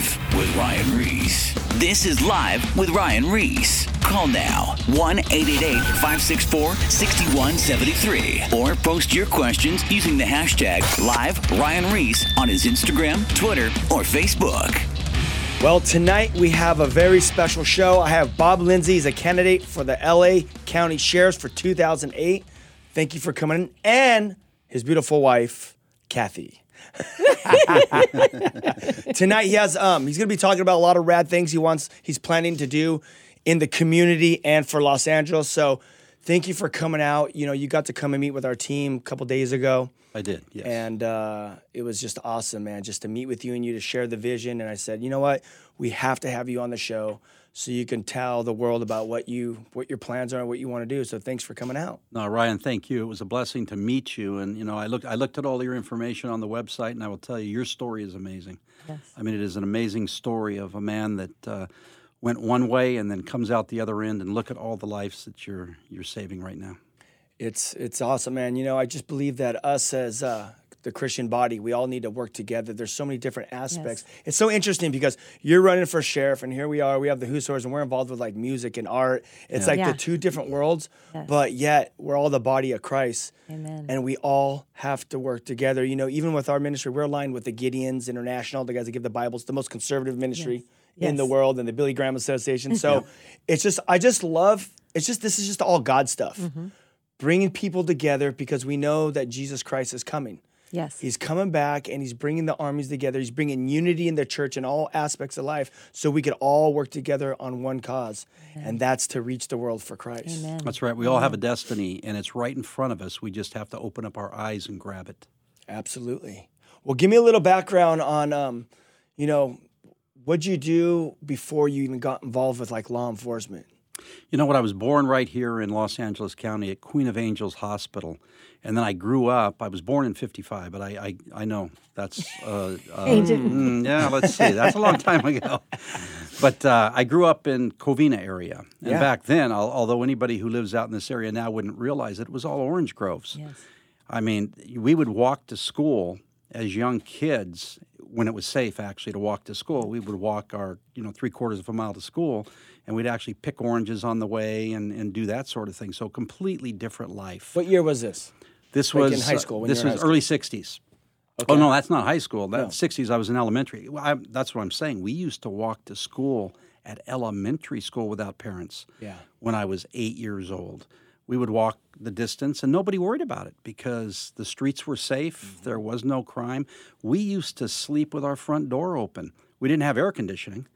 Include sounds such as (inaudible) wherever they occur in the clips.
Live with Ryan Ries. This is Live with Ryan Ries. Call now 1 888 564 6173 or post your questions using the hashtag Live Ryan Ries on his Instagram, Twitter, or Facebook. Well, tonight we have a very special show. I have Bob Lindsey as a candidate for the LA County Sheriffs for 2008. Thank you for coming in. And his beautiful wife, Kathy. (laughs) tonight he has um he's gonna be talking about a lot of rad things he wants he's planning to do in the community and for Los Angeles. So thank you for coming out. You know, you got to come and meet with our team a couple days ago. I did, yes. And uh, it was just awesome, man, just to meet with you and you to share the vision. And I said, you know what? We have to have you on the show so you can tell the world about what you what your plans are and what you want to do. So thanks for coming out. No, Ryan, thank you. It was a blessing to meet you. And you know, I looked I looked at all your information on the website, and I will tell you, your story is amazing. Yes. I mean, it is an amazing story of a man that uh, went one way and then comes out the other end. And look at all the lives that you're you're saving right now. It's it's awesome, man. You know, I just believe that us as uh, the Christian body, we all need to work together. There's so many different aspects. It's so interesting because you're running for sheriff, and here we are. We have the Whosoevers, and we're involved with like music and art. It's like Yeah. the two different worlds, Yes. but yet we're all the body of Christ. Amen. And we all have to work together. You know, even with our ministry, we're aligned with the Gideons International, the guys that give the Bibles, the most conservative ministry in the world, and the Billy Graham Association. So (laughs) it's just, I just love. It's just this is just all God stuff Mm-hmm. bringing people together because we know that Jesus Christ is coming. Yes. He's coming back and he's bringing the armies together. He's bringing unity in the church in all aspects of life so we could all work together on one cause, and that's to reach the world for Christ. Amen. That's right. We all have a destiny, and it's right in front of us. We just have to open up our eyes and grab it. Absolutely. Well, give me a little background on, um, you know, what'd you do before you even got involved with like law enforcement? You know what? I was born right here in Los Angeles County at Queen of Angels Hospital, and then I grew up. I was born in '55, but I I, I know that's uh, uh, mm, yeah. Let's see, that's a long time ago. But uh, I grew up in Covina area, and Yeah. back then, al- although anybody who lives out in this area now wouldn't realize it, it was all orange groves. Yes. I mean, we would walk to school as young kids when it was safe actually to walk to school. We would walk our, you know, three quarters of a mile to school and we'd actually pick oranges on the way and, and do that sort of thing. So completely different life. What year was this? this like in was high uh, school, when this you were in was early 60s. Oh no, that's not high school. That No. 60s I was in elementary. Well, I, that's what I'm saying. We used to walk to school at elementary school without parents Yeah. when I was eight years old. We would walk the distance and nobody worried about it because the streets were safe. There was no crime. We used to sleep with our front door open. We didn't have air conditioning,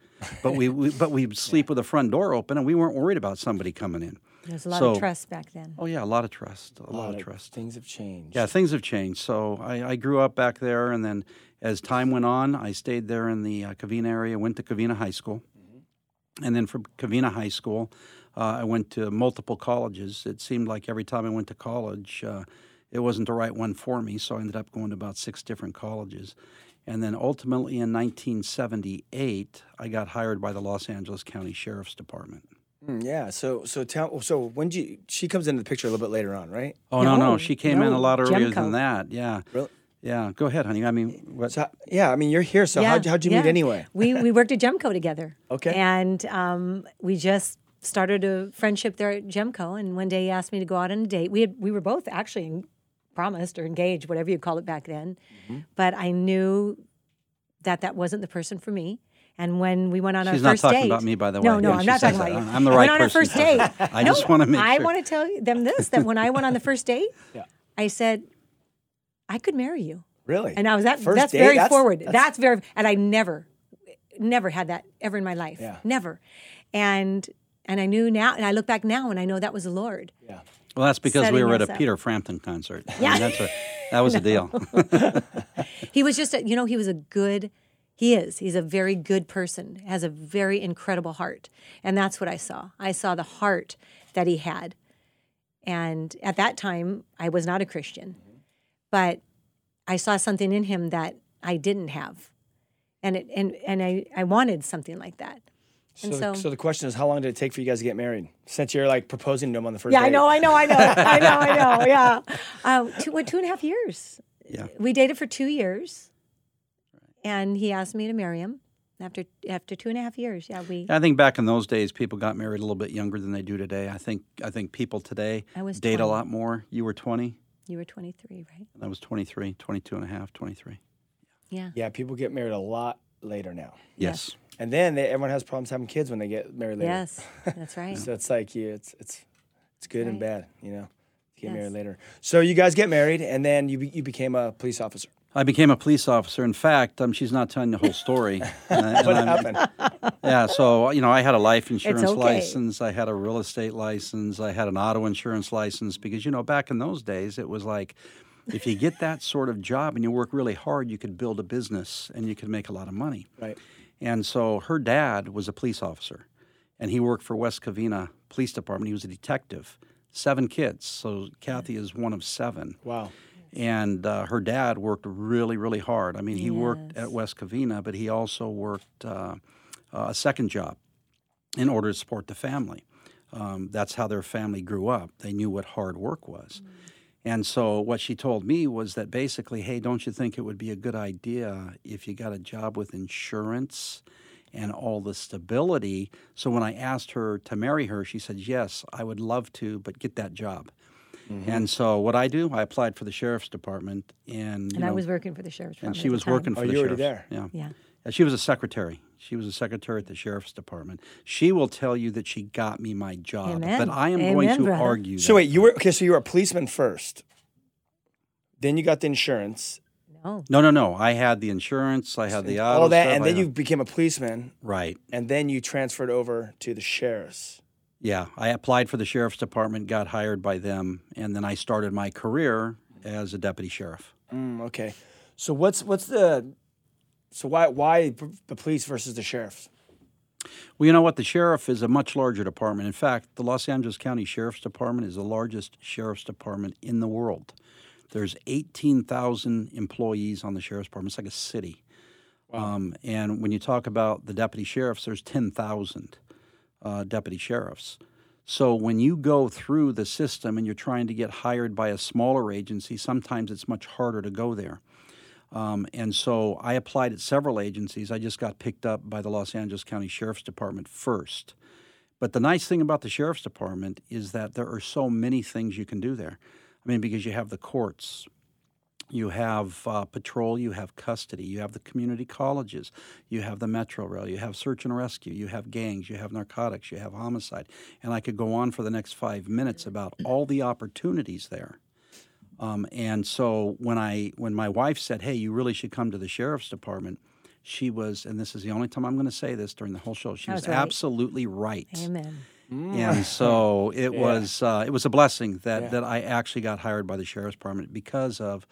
but we, we but we'd (laughs) sleep with the front door open and we weren't worried about somebody coming in. There's a lot So- of trust back then. Oh yeah, a lot of trust. A, A lot, lot of of trust. Things have changed. Yeah, things have changed. So I, I grew up back there, and then as time went on, I stayed there in the uh, Covina area. Went to Covina High School, and then from Covina High School, uh, I went to multiple colleges. It seemed like every time I went to college, uh, it wasn't the right one for me. So I ended up going to about six different colleges, and then ultimately in 1978, I got hired by the Los Angeles County Sheriff's Department. Mm, yeah. So so tell so when you she comes into the picture a little bit later on, right? Oh no, no, No, she came in a lot earlier Gemco. than that. Yeah, Really? yeah. Go ahead, honey. I mean, what? So yeah, I mean you're here. So how'd, how'd you meet yeah. anyway? We we worked at Gemco together. (laughs) Okay. And um, we just started a friendship there at Gemco. And one day he asked me to go out on a date. We had we were both actually promised or engaged, whatever you call it back then. Mm-hmm. But I knew that that wasn't the person for me. And when we went on She's our not first talking date, about me, by the way. no, When I'm not talking about you. I'm the I right went on person our first date. (laughs) I No, just wanna make sure. I want to tell them this: that when I went on the first date, (laughs) Yeah. I said, I could marry you. Really? And I was that First that's date? very That's- forward. that's- That's, very and I never never had that ever in my life. Yeah. Never. And and I knew now and I look back now and I know that was the Lord. yeah. Well, that's because we were at a up. Peter Frampton concert. I mean, Yeah. that's a, that was a (laughs) deal. (laughs) He was just a, you know, he was a good he is. He's a very good person, has a very incredible heart. And that's what I saw. I saw the heart that he had. And at that time, I was not a Christian. Mm-hmm. But I saw something in him that I didn't have. And it and and I, I wanted something like that. So, And the, so- so the question is, how long did it take for you guys to get married? Since you're like proposing to him on the first Yeah, date. I know, I know, I know, (laughs) I know, I know. Yeah, um, two, what, two and a half years. Yeah. We dated for two years, and he asked me to marry him, After after two and a half years, yeah, we. I think back in those days, people got married a little bit younger than they do today. I think I think people today I was date a lot more. You were 20, You were 23, right? and I was 23, 22 and a half, 23. Yeah. Yeah, people get married a lot later now. Yes. Yes. And then they, everyone has problems having kids when they get married later. Yes, that's right. (laughs) So it's like you, it's it's it's good and bad, you know. to Get Yes. married later. So you guys get married, and then you be, you became a police officer. I became a police officer. In fact, um, she's not telling the whole story. (laughs) Uh, What I'm- happened? (laughs) Yeah, so you know, I had a life insurance okay. license, I had a real estate license, I had an auto insurance license because you know, back in those days, it was like if you get that sort of job and you work really hard, you could build a business and you could make a lot of money. Right. And so her dad was a police officer, and he worked for West Covina Police Department. He was a detective. Seven kids, so Kathy is one of seven. Wow. And uh, her dad worked really, really hard. I mean, he worked at West Covina, but he also worked uh, uh, a second job in order to support the family. Um, that's how their family grew up. They knew what hard work was. And so, what she told me was that basically, hey, don't you think it would be a good idea if you got a job with insurance and all the stability? So, when I asked her to marry her, she said, yes, I would love to, but get that job. Mm-hmm. And so, what I do, I applied for the sheriff's department, and you And I was working for the sheriff's department. and she was time. working for Oh, the you already sheriff's. there. Yeah. Yeah. Yeah, she was a secretary. She was a secretary at the sheriff's department. She will tell you that she got me my job, Amen. but I am going to brother. argue. So that. wait, you were okay. So you were a policeman first. Then you got the insurance, No. No, no, no. I had the insurance. I had the auto all that, stuff, and I then you became a policeman, right. and then you transferred over to the sheriff's. Yeah, I applied for the sheriff's department, got hired by them, and then I started my career as a deputy sheriff. Mm, okay. So what's what's the so why why the police versus the sheriff's? Well, you know what? The sheriff is a much larger department. In fact, the Los Angeles County Sheriff's Department is the largest sheriff's department in the world. There's 18,000 employees on the sheriff's department. It's like a city. Um, and when you talk about the deputy sheriffs, there's 10,000 uh, deputy sheriffs. So when you go through the system and you're trying to get hired by a smaller agency, sometimes it's much harder to go there. Um, and so I applied at several agencies. I just got picked up by the Los Angeles County Sheriff's Department first. But the nice thing about the Sheriff's Department is that there are so many things you can do there. I mean, because you have the courts, you have uh, patrol, you have custody, you have the community colleges, you have the Metro Rail, you have search and rescue, you have gangs, you have narcotics, you have homicide. And I could go on for the next five minutes about all the opportunities there. Um, and so when I when my wife said, "Hey, you really should come to the sheriff's department," she was, and this is the only time I'm going to say this during the whole show. She I was, was right. absolutely right. Amen. And so it (laughs) was uh, it was a blessing that Yeah. that I actually got hired by the sheriff's department because of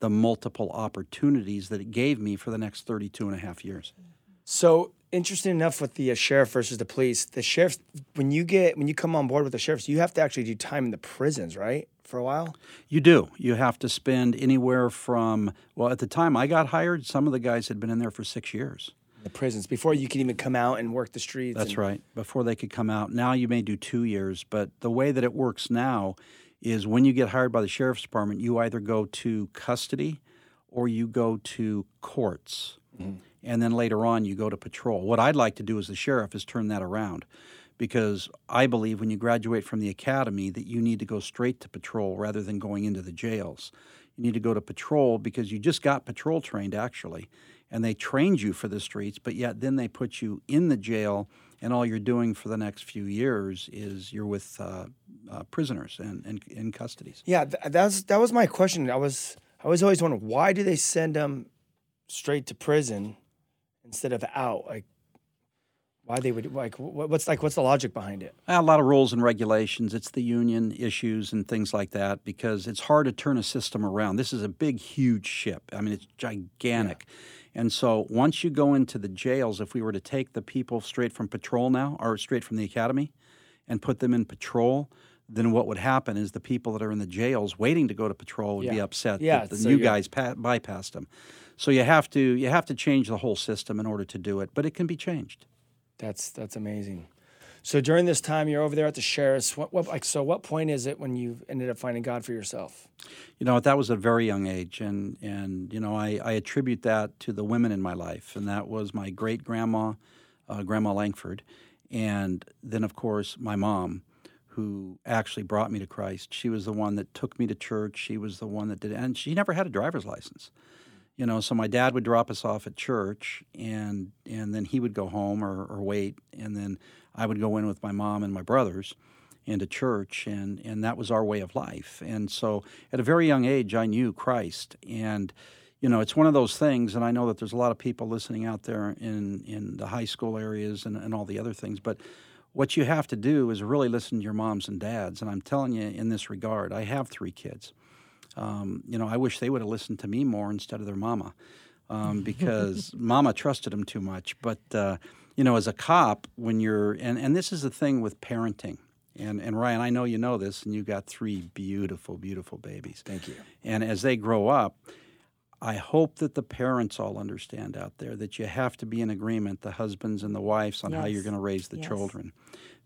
the multiple opportunities that it gave me for the next 32 and a half years. So interesting enough with the uh, sheriff versus the police. The sheriff, when you get when you come on board with the sheriffs, you have to actually do time in the prisons, right? For a while. You do. You have to spend anywhere from well, at the time I got hired, some of the guys had been in there for six years. The prisons before you can even come out and work the streets. That's and- right. Before they could come out. Now you may do two years, but the way that it works now is when you get hired by the sheriff's department, you either go to custody or you go to courts. And then later on, you go to patrol. What I'd like to do as the sheriff is turn that around because I believe when you graduate from the academy that you need to go straight to patrol rather than going into the jails. You need to go to patrol because you just got patrol trained actually, and they trained you for the streets, but yet then they put you in the jail, and all you're doing for the next few years is you're with uh, uh, prisoners and, and in custody. Yeah, th- that's that was my question. I was I was always wondering why do they send them straight to prison instead of out? Like why they would like what's like what's the logic behind it? A lot of rules and regulations. It's the union issues and things like that because it's hard to turn a system around. This is a big, huge ship. I mean, it's gigantic. And so once you go into the jails, if we were to take the people straight from patrol now or straight from the academy and put them in patrol, then what would happen is the people that are in the jails waiting to go to patrol would be upset Yeah, that the so new guys pa- bypassed them. So you have to you have to change the whole system in order to do it, but it can be changed. That's that's amazing. So during this time, you're over there at the sheriff's. What, what, like, so what point is it when you ended up finding God for yourself? You know, that was a very young age, and and you know, I, I attribute that to the women in my life, and that was my great grandma, uh, Grandma Langford, and then of course my mom, who actually brought me to Christ. She was the one that took me to church. She was the one that did, and she never had a driver's license you know so my dad would drop us off at church and and then he would go home or, or wait and then i would go in with my mom and my brothers into church and and that was our way of life. And so at a very young age i knew christ. And you know it's one of those things and i know that there's a lot of people listening out there in in the high school areas and, and all the other things but what you have to do is really listen to your moms and dads. And i'm telling you in this regard i have three kids um, you know, I wish they would have listened to me more instead of their mama, um, (laughs) because mama trusted them too much. But uh, you know, as a cop, when you're and and this is the thing with parenting. And, and Ryan, I know you know this, and you got three beautiful, beautiful babies. Thank you. And as they grow up, I hope that the parents all understand out there that you have to be in agreement, the husbands and the wives, on yes. how you're going to raise the yes. children.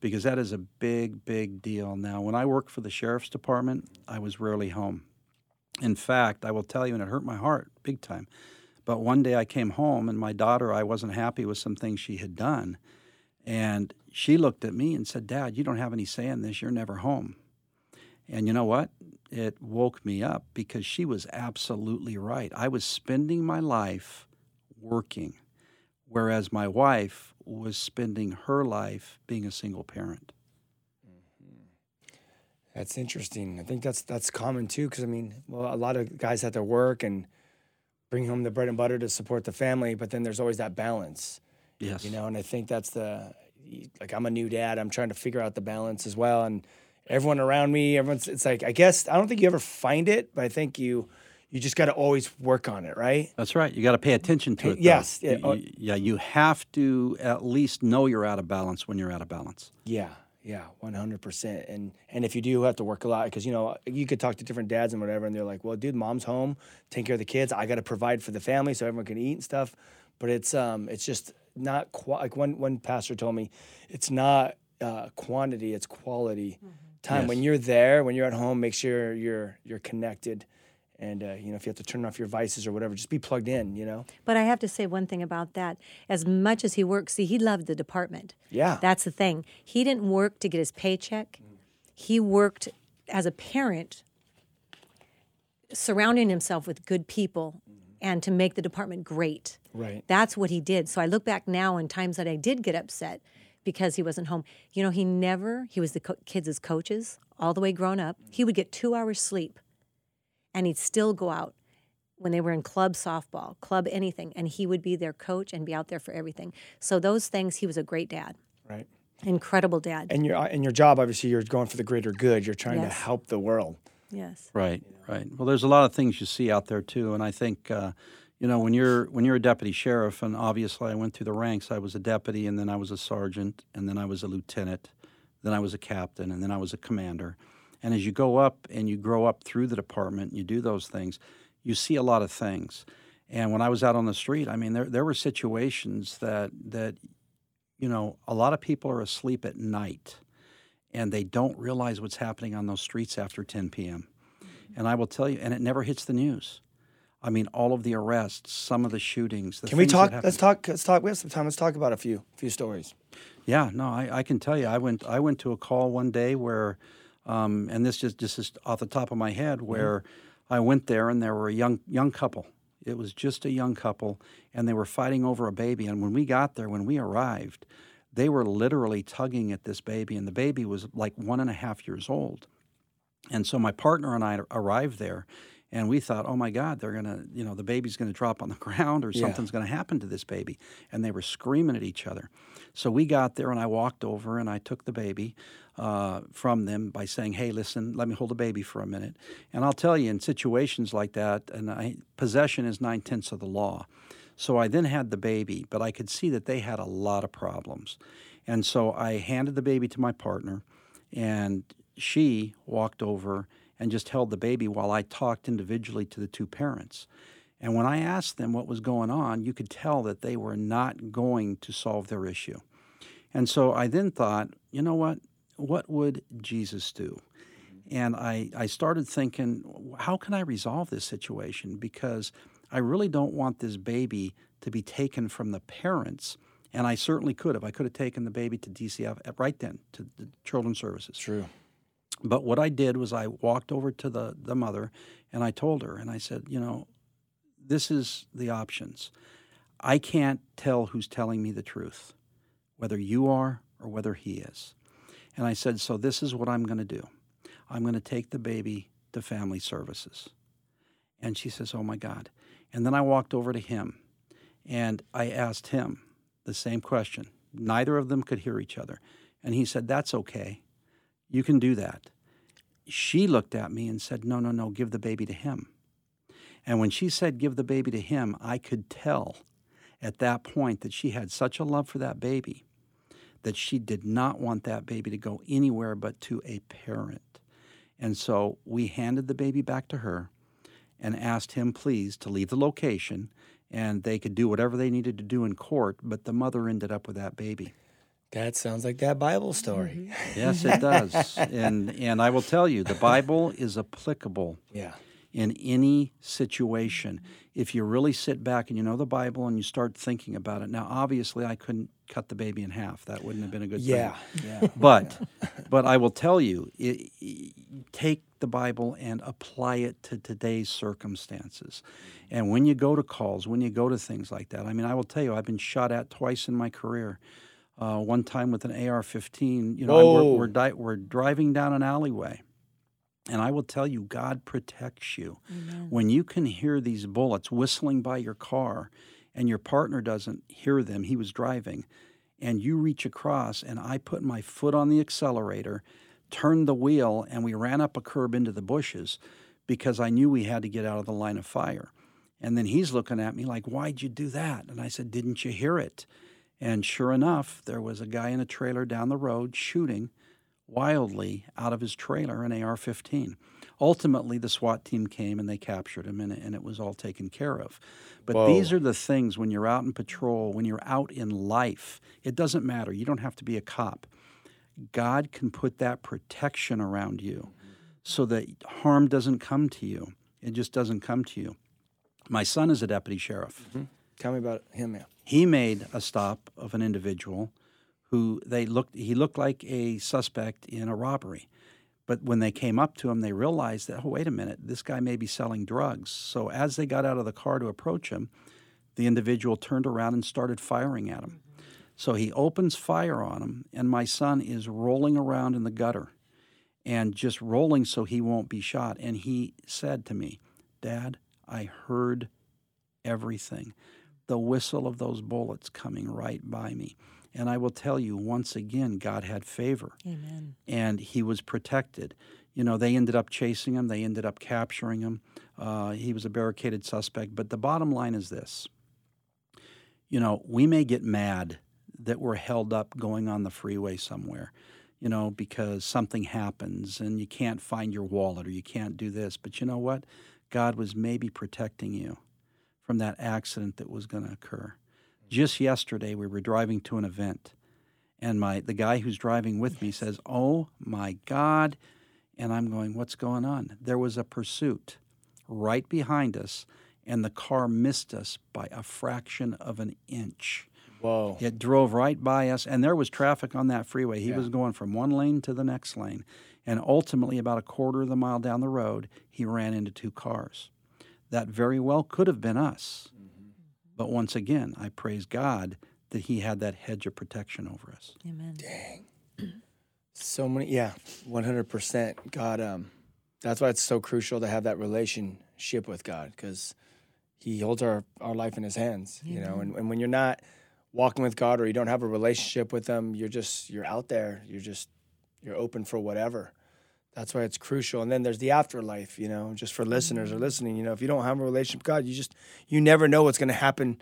Because that is a big, big deal. Now, when I worked for the sheriff's department, I was rarely home. In fact, I will tell you, and it hurt my heart big time. But one day I came home, and my daughter, I wasn't happy with some things she had done. And she looked at me and said, Dad, you don't have any say in this. You're never home. And you know what? It woke me up because she was absolutely right. I was spending my life working, whereas my wife was spending her life being a single parent. That's interesting. I think that's that's common too, because I mean, well, a lot of guys have to work and bring home the bread and butter to support the family, but then there's always that balance. Yes. You know, and I think that's the like I'm a new dad. I'm trying to figure out the balance as well, and everyone around me, everyone's. It's like I guess I don't think you ever find it, but I think you you just got to always work on it, right? That's right. You got to pay attention to eh, it. Yes. Yeah, you, oh yeah. You have to at least know you're out of balance when you're out of balance. Yeah. Yeah, one hundred percent. And and if you do have to work a lot, because you know you could talk to different dads and whatever, and they're like, "Well, dude, mom's home, take care of the kids. I got to provide for the family so everyone can eat and stuff." But it's um, it's just not qu- like one one pastor told me, it's not uh, quantity, it's quality mm-hmm. time. Yes. When you're there, when you're at home, make sure you're you're connected and uh, you know if you have to turn off your vices or whatever just be plugged in you know? But i have to say one thing about that. As much as he worked see he loved the department. Yeah. That's the thing. He didn't work to get his paycheck. He worked as a parent surrounding himself with good people and to make the department great. Right. That's what he did. So i look back now in times that i did get upset because he wasn't home. You know he never he was the co- kids' coaches all the way grown up. He would get two hours sleep and he'd still go out when they were in club softball, club anything, and he would be their coach and be out there for everything. So those things, he was a great dad. Right. Incredible dad. And your and your job, obviously, you're going for the greater good. You're trying yes. to help the world. Yes. Right. Right. Well, there's a lot of things you see out there too, and I think. Uh, you know, when you're when you're a deputy sheriff, and obviously I went through the ranks. I was a deputy, and then I was a sergeant, and then I was a lieutenant, then I was a captain, and then I was a commander. And as you go up and you grow up through the department, you do those things, you see a lot of things. And when I was out on the street, I mean, there there were situations that that, you know, a lot of people are asleep at night, and they don't realize what's happening on those streets after 10 p.m. Mm-hmm. And I will tell you, and it never hits the news. I mean, all of the arrests, some of the shootings. The can we talk? Let's talk. Let's talk. We have some time. Let's talk about a few few stories. Yeah, no, I, I can tell you. I went I went to a call one day where um, and this just just is off the top of my head, mm-hmm. where mm-hmm. I went there and there were a young young couple. It was just a young couple, and they were fighting over a baby. And when we got there, when we arrived, they were literally tugging at this baby, and the baby was like one and a half years old. And so my partner and I arrived there, and we thought, oh my God, they're gonna, you know, the baby's gonna drop on the (laughs) ground or something's yeah. gonna happen to this baby. And they were screaming at each other. So we got there, and I walked over and I took the baby uh, from them by saying, "Hey, listen, let me hold the baby for a minute." And I'll tell you, in situations like that, and I, possession is nine tenths of the law. So I then had the baby, but I could see that they had a lot of problems, and so I handed the baby to my partner, and she walked over and just held the baby while I talked individually to the two parents. And when I asked them what was going on, you could tell that they were not going to solve their issue. And so I then thought, you know what? What would Jesus do? And I, I started thinking, how can I resolve this situation? Because I really don't want this baby to be taken from the parents. And I certainly could have. I could have taken the baby to DCF right then, to the Children's Services. True. But what I did was I walked over to the, the mother and I told her, and I said, you know, this is the options. I can't tell who's telling me the truth, whether you are or whether he is. And I said, so this is what I'm going to do. I'm going to take the baby to family services. And she says, oh my God. And then I walked over to him and I asked him the same question. Neither of them could hear each other. And he said, that's okay. You can do that. She looked at me and said, No, no, no, give the baby to him. And when she said, Give the baby to him, I could tell at that point that she had such a love for that baby that she did not want that baby to go anywhere but to a parent. And so we handed the baby back to her and asked him, please, to leave the location and they could do whatever they needed to do in court, but the mother ended up with that baby. That sounds like that Bible story. Mm-hmm. (laughs) Yes, it does. and and I will tell you, the Bible is applicable Yeah. in any situation. If you really sit back and you know the Bible and you start thinking about it. Now, obviously, I couldn't cut the baby in half. That wouldn't have been a good Yeah. thing. Yeah. (laughs) But (laughs) but I will tell you, it, take the Bible and apply it to today's circumstances. And when you go to calls, when you go to things like that, I mean, I will tell you, I've been shot at twice in my career. Uh, one time with an AR-15. You know, Whoa. we're we're, di- we're driving down an alleyway, and I will tell you, God protects you. When you can hear these bullets whistling by your car, and your partner doesn't hear them, he was driving, and you reach across, and I put my foot on the accelerator, turned the wheel, and we ran up a curb into the bushes because I knew we had to get out of the line of fire. And then he's looking at me like, Why'd you do that? And I said, Didn't you hear it? And sure enough, there was a guy in a trailer down the road shooting wildly out of his trailer an AR 15. Ultimately, the SWAT team came and they captured him, and, and it was all taken care of. But Whoa. these are the things when you're out in patrol, when you're out in life, it doesn't matter. You don't have to be a cop. God can put that protection around you so that harm doesn't come to you. It just doesn't come to you. My son is a deputy sheriff mm-hmm. Tell me about him, man. he made a stop of an individual who they looked he looked like a suspect in a robbery. But when they came up to him they realized that oh wait a minute this guy may be selling drugs. So as they got out of the car to approach him the individual turned around and started firing at him. Mm-hmm. So he opens fire on him and my son is rolling around in the gutter and just rolling so he won't be shot. And he said to me dad i heard everything the whistle of those bullets coming right by me. And I will tell you, once again, God had favor Amen. and he was protected. You know, they ended up chasing him, they ended up capturing him. Uh, he was a barricaded suspect. But the bottom line is this you know, we may get mad that we're held up going on the freeway somewhere, you know, because something happens and you can't find your wallet or you can't do this. But you know what? God was maybe protecting you from that accident that was going to occur. Just yesterday, we were driving to an event, and my the guy who's driving with me says, "Oh my God!" And I'm going, "What's going on?" There was a pursuit right behind us, and the car missed us by a fraction of an inch. Whoa. It drove right by us, and there was traffic on that freeway. He Yeah. was going from one lane to the next lane. And ultimately, about a quarter of the mile down the road, he ran into two cars. That very well could have been us. But once again, I praise God that he had that hedge of protection over us. Amen. Dang. (clears throat) so many, yeah, one hundred percent. God, um, that's why it's so crucial to have that relationship with God because He holds our our life in His hands. You know, and, and when you're not walking with God or you don't have a relationship with Him, you're just you're out there. You're just you're open for whatever. That's why it's crucial. And then there's the afterlife. You know, just for listeners or listening. You know, if you don't have a relationship with God, you just you never know what's going to happen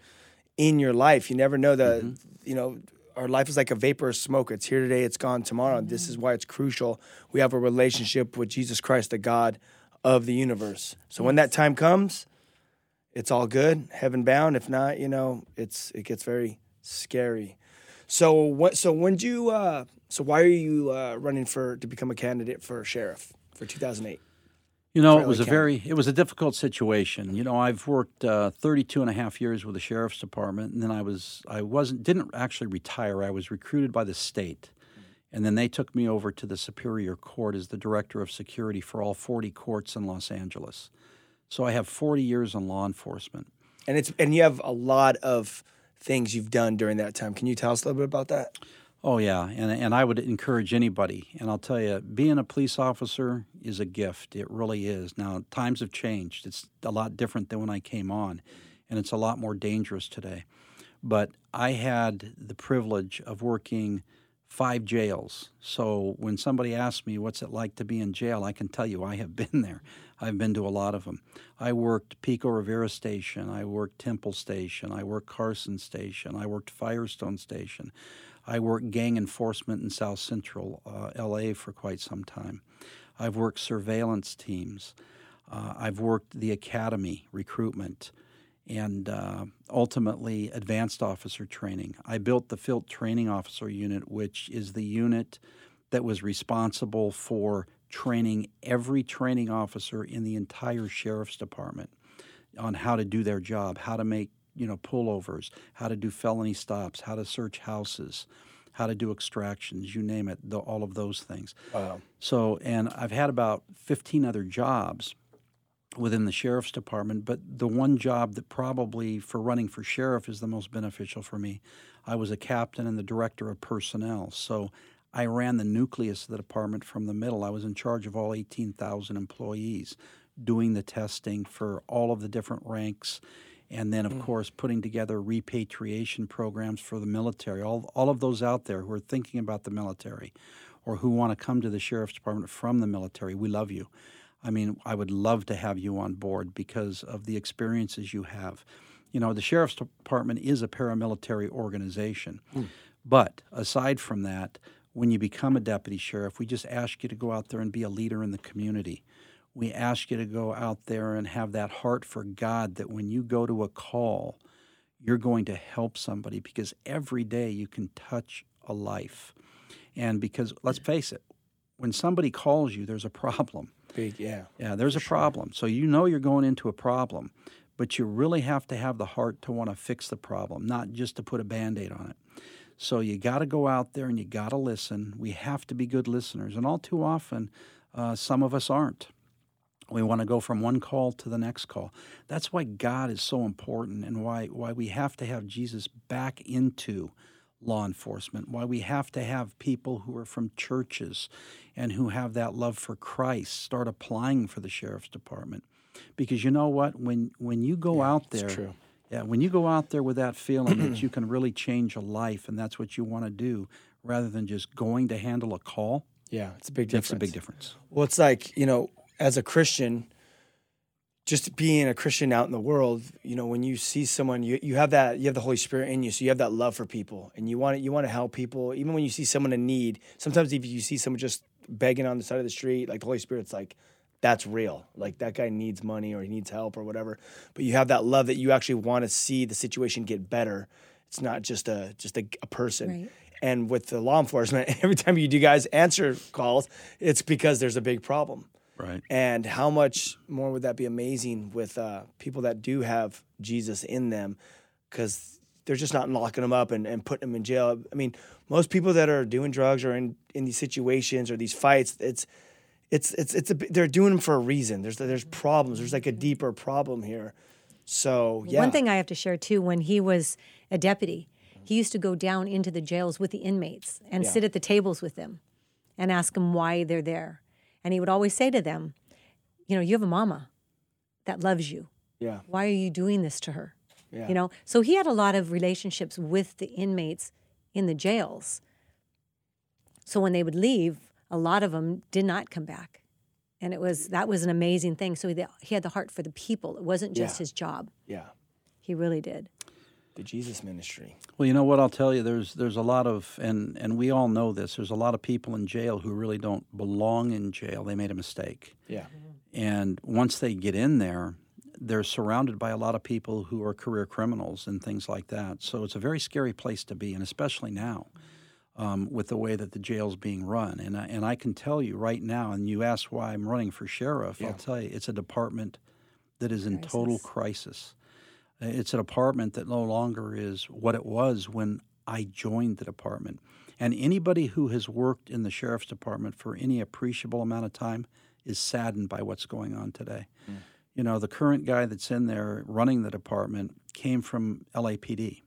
in your life. You never know the mm-hmm. you know our life is like a vapor of smoke. It's here today, it's gone tomorrow. And This is why it's crucial. We have a relationship with Jesus Christ, the God of the universe. So when that time comes, it's all good, heaven bound. If not, you know, it's it gets very scary. So what? So when did you? Uh, so why are you uh, running for to become a candidate for sheriff for 2008? You know, it was a very, it was a difficult situation. You know, I've worked uh, 32 and a half years with the sheriff's department, and then I was, I wasn't, didn't actually retire. I was recruited by the state, and then they took me over to the Superior Court as the director of security for all 40 courts in Los Angeles. So I have 40 years in law enforcement. And it's and you have a lot of things you've done during that time. Can you tell us a little bit about that? Oh yeah, and and I would encourage anybody, and I'll tell you, being a police officer is a gift. It really is. Now times have changed. It's a lot different than when I came on, and it's a lot more dangerous today. But I had the privilege of working five jails. So when somebody asks me what's it like to be in jail, I can tell you I have (laughs) been there. I've been to a lot of them. I worked Pico Rivera Station. I worked Temple Station. I worked Carson Station. I worked Firestone Station. I worked gang enforcement in South Central uh, LA for quite some time. I've worked surveillance teams. Uh, I've worked the academy recruitment and uh, ultimately advanced officer training. I built the Field Training Officer Unit, which is the unit that was responsible for training every training officer in the entire sheriff's department on how to do their job, how to make you know pullovers, how to do felony stops, how to search houses, how to do extractions, you name it, the, all of those things. Wow. So, and I've had about 15 other jobs within the sheriff's department, but the one job that probably for running for sheriff is the most beneficial for me, I was a captain and the director of personnel. So I ran the nucleus of the department from the middle. I was in charge of all 18,000 employees, doing the testing for all of the different ranks. And then, of mm. course, putting together repatriation programs for the military. All, all of those out there who are thinking about the military or who want to come to the sheriff's department from the military, we love you. I mean, I would love to have you on board because of the experiences you have. You know, the sheriff's department is a paramilitary organization. Hmm. But aside from that, when you become a deputy sheriff, we just ask you to go out there and be a leader in the community. We ask you to go out there and have that heart for God that when you go to a call, you're going to help somebody because every day you can touch a life. And because let's face it, when somebody calls you, there's a problem. Big, yeah. Yeah, there's a problem. So you know you're going into a problem, but you really have to have the heart to want to fix the problem, not just to put a band aid on it. So you got to go out there and you got to listen. We have to be good listeners. And all too often, uh, some of us aren't. We want to go from one call to the next call. That's why God is so important and why, why we have to have Jesus back into law enforcement, why we have to have people who are from churches and who have that love for Christ start applying for the sheriff's department. Because you know what? When when you go out there, true. Yeah, when you go out there with that feeling that you (clears throat) can really change a life and that's what you want to do, rather than just going to handle a call, Yeah, it's a big difference. a big difference. Well, it's like, you know, as a Christian, just being a Christian out in the world, you know, when you see someone, you, you have that, you have the Holy Spirit in you, so you have that love for people, and you want to, you want to help people. Even when you see someone in need, sometimes if you see someone just begging on the side of the street, like the Holy Spirit's like, that's real. Like that guy needs money or he needs help or whatever. But you have that love that you actually want to see the situation get better. It's not just a just a, a person. Right. And with the law enforcement, (laughs) every time you do guys answer calls, it's because there's a big problem. Right. And how much more would that be amazing with uh, people that do have Jesus in them? Because they're just not locking them up and, and putting them in jail. I mean, most people that are doing drugs or in, in these situations or these fights, it's it's it's it's a, they're doing them for a reason. There's there's problems. There's like a deeper problem here. So yeah, One thing I have to share too, when he was a deputy, he used to go down into the jails with the inmates and Yeah. sit at the tables with them and ask them why they're there. And he would always say to them, You know, you have a mama that loves you. yeah, Why are you doing this to her? yeah. You know, so he had a lot of relationships with the inmates in the jails. So when they would leave, a lot of them did not come back. And it was that was an amazing thing. So he, he had the heart for the people. It wasn't just Yeah. his job. yeah, He really did. the Jesus ministry. Well, you know what I'll tell you. There's there's a lot of and and we all know this. There's a lot of people in jail who really don't belong in jail. They made a mistake, Yeah, and once they get in there, they're surrounded by a lot of people who are career criminals and things like that. So it's a very scary place to be, and especially now. Um, with the way that the jail's being run. And I, and I can tell you right now, and you asked why I'm running for sheriff, Yeah. I'll tell you, it's a department that is in total crisis. Uh, It's a department that no longer is what it was when I joined the department. And anybody who has worked in the sheriff's department for any appreciable amount of time is saddened by what's going on today. You know, the current guy that's in there running the department came from LAPD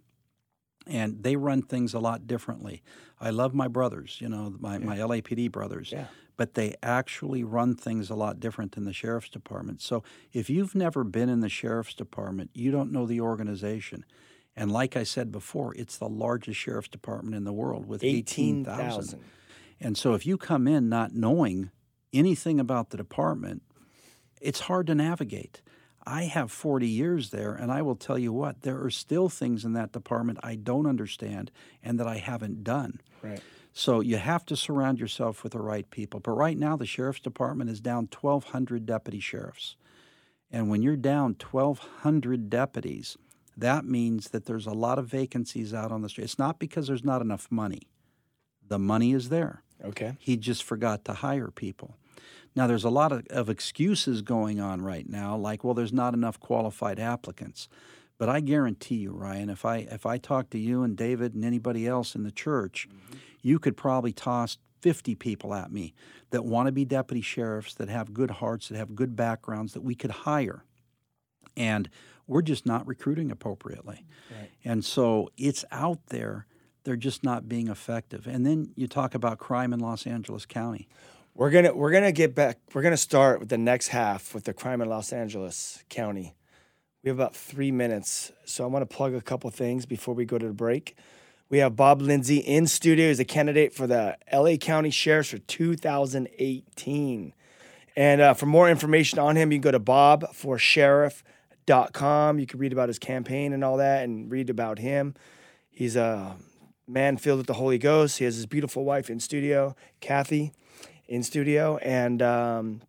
and they run things a lot differently. I love my brothers, you know, my, my LAPD brothers, Yeah. but they actually run things a lot different than the sheriff's department. So if you've never been in the sheriff's department, you don't know the organization. And like I said before, it's the largest sheriff's department in the world with 18,000. 18,000. And so if you come in not knowing anything about the department, it's hard to navigate. I have 40 years there, and I will tell you what, there are still things in that department I don't understand and that I haven't done. Right. So you have to surround yourself with the right people. But right now, the sheriff's department is down 1,200 deputy sheriffs. And when you're down 1,200 deputies, that means that there's a lot of vacancies out on the street. It's not because there's not enough money, the money is there. Okay. He just forgot to hire people. Now, there's a lot of, of excuses going on right now, like, well, there's not enough qualified applicants. But I guarantee you, Ryan, if I if I talk to you and David and anybody else in the church, mm-hmm. you could probably toss 50 people at me that want to be deputy sheriffs, that have good hearts, that have good backgrounds, that we could hire. And we're just not recruiting appropriately. And so it's out there. They're just not being effective. And then you talk about crime in Los Angeles County. We're gonna we're gonna get back. We're gonna start with the next half with the crime in Los Angeles County. We have about three minutes, so I want to plug a couple things before we go to the break. We have Bob Lindsey in studio as a candidate for the LA County Sheriffs for 2018. And uh, for more information on him, you can go to bobforsheriff.com. You can read about his campaign and all that and read about him. He's a man filled with the Holy Ghost. He has his beautiful wife in studio, Kathy, in studio. And um,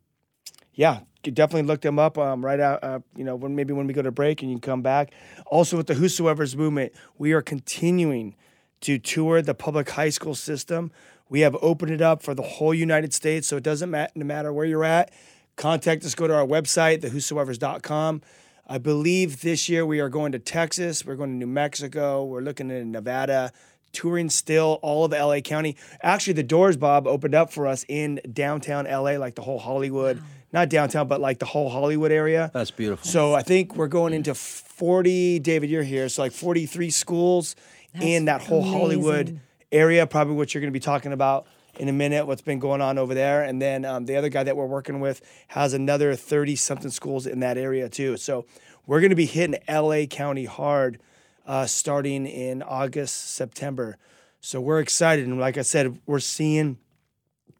yeah, definitely look them up um, right out, uh, you know, when maybe when we go to break and you come back. Also, with the Whosoever's movement, we are continuing to tour the public high school system. We have opened it up for the whole United States, so it doesn't matter no matter where you're at. Contact us. Go to our website, thewhosoevers.com. I believe this year we are going to Texas. We're going to New Mexico. We're looking at Nevada. Touring still all of LA County. Actually, the doors, Bob, opened up for us in downtown LA, like the whole Hollywood, not downtown, but like the whole Hollywood area. That's beautiful. So I think we're going into 40, David, you're here. So like 43 schools in that whole Hollywood area, probably what you're going to be talking about in a minute, what's been going on over there. And then um, the other guy that we're working with has another 30 something schools in that area too. So we're going to be hitting LA County hard uh, starting in August, September. So we're excited. And like I said, we're seeing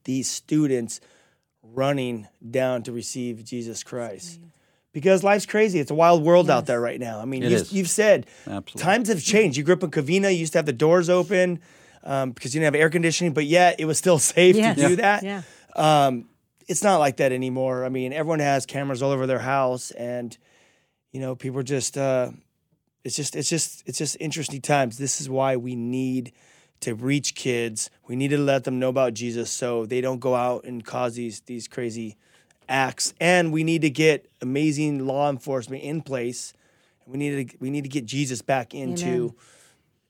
these students running down to receive Jesus Christ. Because life's crazy. It's a wild world out there right now. I mean, you've, you've said Absolutely. times have changed. You grew up in Covina, you used to have the doors open um, because you didn't have air conditioning, but yet it was still (laughs) safe Yes. to do that. Yeah. Um, it's not like that anymore. I mean, everyone has cameras all over their house, and you know, people are just. Uh, it's just, it's just, it's just interesting times. This is why we need to reach kids. We need to let them know about Jesus, so they don't go out and cause these these crazy acts. And we need to get amazing law enforcement in place. We need to we need to get Jesus back into Amen.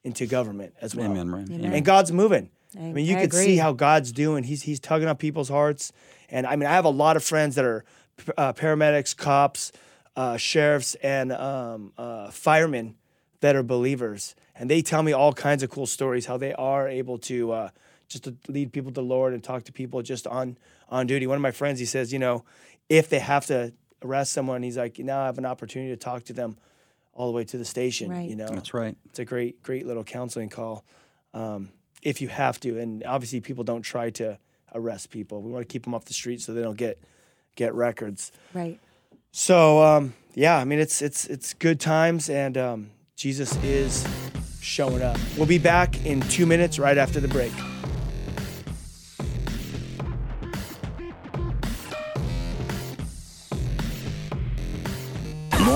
into government as well. Amen, Ryan. Amen. And God's moving. I, I- mean, you I could see how God's doing. He's he's tugging on people's hearts. And I mean, I have a lot of friends that are uh, paramedics, cops, uh, sheriffs, and um, uh, firemen that are believers, and they tell me all kinds of cool stories how they are able to uh, just to lead people to the Lord and talk to people just on on duty. One of my friends, he says, you know, if they have to arrest someone, he's like, now I have an opportunity to talk to them all the way to the station. Right. You know, That's right. it's a great, great little counseling call. Um, if you have to, and obviously people don't try to arrest people. We want to keep them off the street so they don't get get records. Right. So um, yeah, I mean it's it's it's good times, and um, Jesus is showing up. We'll be back in two minutes, right after the break.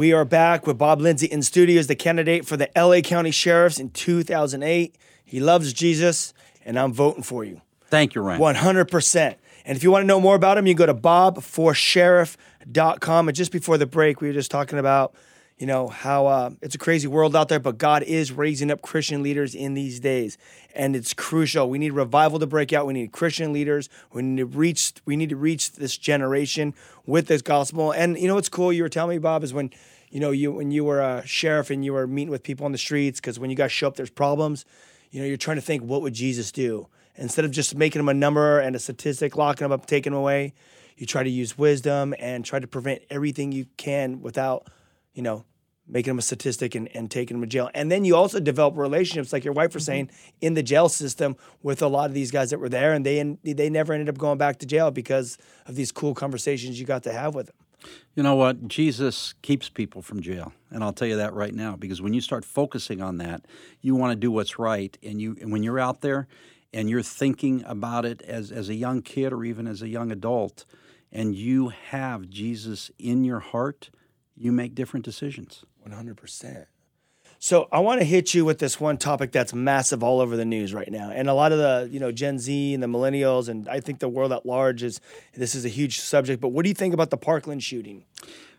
We are back with Bob Lindsey in studio as the candidate for the LA County Sheriffs in 2008. He loves Jesus, and I'm voting for you. Thank you, Ryan. 100%. And if you want to know more about him, you go to bobforsheriff.com. And just before the break, we were just talking about, you know, how uh, it's a crazy world out there, but God is raising up Christian leaders in these days. And it's crucial. We need revival to break out. We need Christian leaders. We need to reach, we need to reach this generation with this gospel. And you know what's cool you were telling me, Bob, is when you know, you when you were a sheriff and you were meeting with people on the streets, because when you guys show up, there's problems. You know, you're trying to think, what would Jesus do? Instead of just making them a number and a statistic, locking them up, taking them away, you try to use wisdom and try to prevent everything you can without, you know, making them a statistic and, and taking them to jail. And then you also develop relationships, like your wife was mm-hmm. saying, in the jail system with a lot of these guys that were there, and they they never ended up going back to jail because of these cool conversations you got to have with them. You know what? Jesus keeps people from jail, and I'll tell you that right now because when you start focusing on that, you want to do what's right, and you and when you're out there and you're thinking about it as as a young kid or even as a young adult, and you have Jesus in your heart, you make different decisions. 100%. So I want to hit you with this one topic that's massive all over the news right now, and a lot of the you know Gen Z and the millennials, and I think the world at large is this is a huge subject. But what do you think about the Parkland shooting?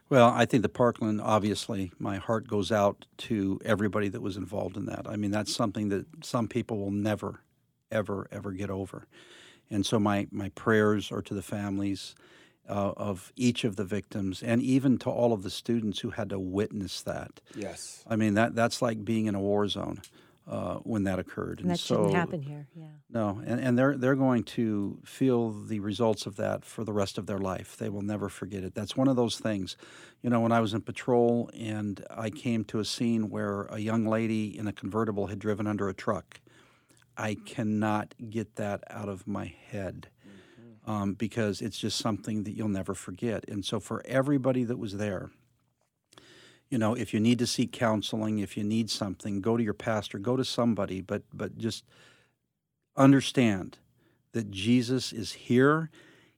Well, I think the Parkland, obviously, my heart goes out to everybody that was involved in that. I mean, that's something that some people will never, ever, ever get over. And so my, my prayers are to the families uh, of each of the victims and even to all of the students who had to witness that. Yes. I mean, that, that's like being in a war zone. Uh, when that occurred, And that so shouldn't happen here. Yeah. no, and, and they're they're going to feel the results of that for the rest of their life. They will never forget it. That's one of those things. You know, when I was in patrol and I came to a scene where a young lady in a convertible had driven under a truck, I cannot get that out of my head. Um, because it's just something that you'll never forget. And so, for everybody that was there, you know, if you need to seek counseling, if you need something, go to your pastor, go to somebody, but but just understand that Jesus is here,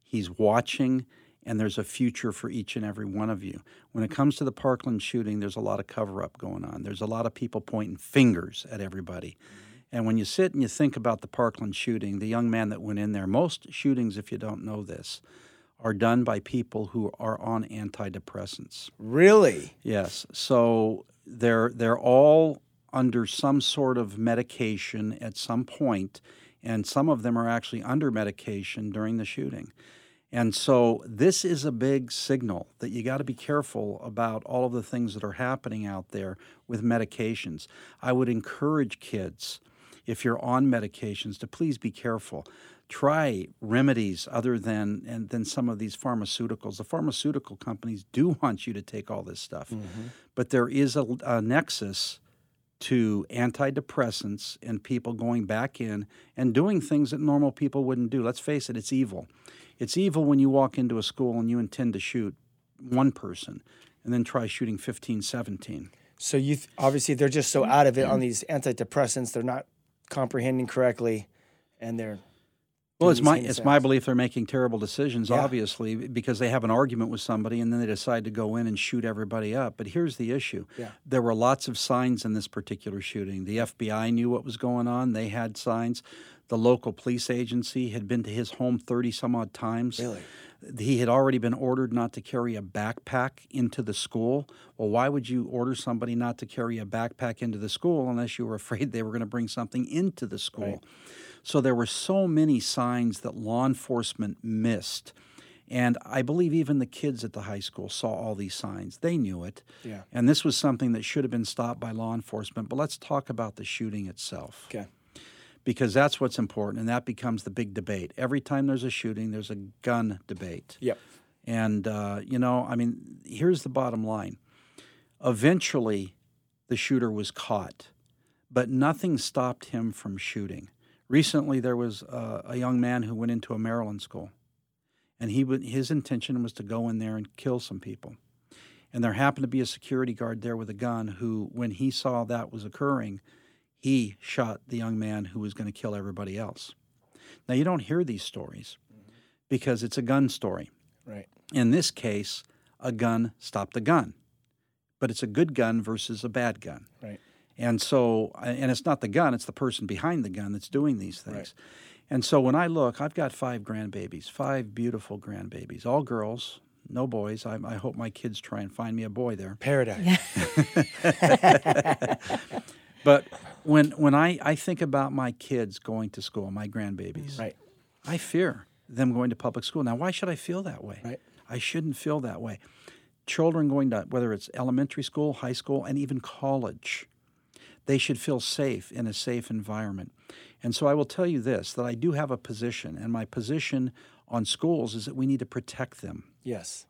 he's watching, and there's a future for each and every one of you. When it comes to the Parkland shooting, there's a lot of cover up going on. There's a lot of people pointing fingers at everybody. And when you sit and you think about the Parkland shooting, the young man that went in there, most shootings, if you don't know this, are done by people who are on antidepressants. Really? Yes. So they're they're all under some sort of medication at some point, and some of them are actually under medication during the shooting. And so this is a big signal that you got to be careful about all of the things that are happening out there with medications. I would encourage kids if you're on medications to please be careful try remedies other than and than some of these pharmaceuticals. The pharmaceutical companies do want you to take all this stuff, mm-hmm. but there is a, a nexus to antidepressants and people going back in and doing things that normal people wouldn't do. Let's face it, it's evil. It's evil when you walk into a school and you intend to shoot one person and then try shooting 15, 17. So you th- obviously they're just so out of it on mm-hmm. these antidepressants, they're not comprehending correctly, and they're Well, it's my it's my belief they're making terrible decisions, Yeah. obviously, because they have an argument with somebody and then they decide to go in and shoot everybody up. But here's the issue: Yeah. there were lots of signs in this particular shooting. The FBI knew what was going on; they had signs. The local police agency had been to his home thirty some odd times. Really? He had already been ordered not to carry a backpack into the school. Well, why would you order somebody not to carry a backpack into the school unless you were (laughs) afraid they were going to bring something into the school? So there were so many signs that law enforcement missed. And I believe even the kids at the high school saw all these signs. They knew it. Yeah. And this was something that should have been stopped by law enforcement. But let's talk about the shooting itself okay. because that's what's important. And that becomes the big debate. Every time there's a shooting, there's a gun debate. Yep. And, uh, you know, I mean, here's the bottom line. Eventually, the shooter was caught, but nothing stopped him from shooting. Recently, there was a, a young man who went into a Maryland school, and he would, his intention was to go in there and kill some people. And there happened to be a security guard there with a gun who, when he saw that was occurring, he shot the young man who was going to kill everybody else. Now, you don't hear these stories because it's a gun story. Right. In this case, a gun stopped a gun, but it's a good gun versus a bad gun. Right. And so, uh, and it's not the gun, it's the person behind the gun that's doing these things. Right. And so when I look, I've got five grandbabies, five beautiful grandbabies, all girls, no boys. I, I hope my kids try and find me a boy there. Paradise. (laughs) But when when I, I think about my kids going to school, my grandbabies, Right. I fear them going to public school. Now, why should I feel that way? Right. I shouldn't feel that way. Children going to whether it's elementary school, high school, and even college, they should feel safe in a safe environment. And so I will tell you this that I do have a position, and my position on schools is that we need to protect them. Yes.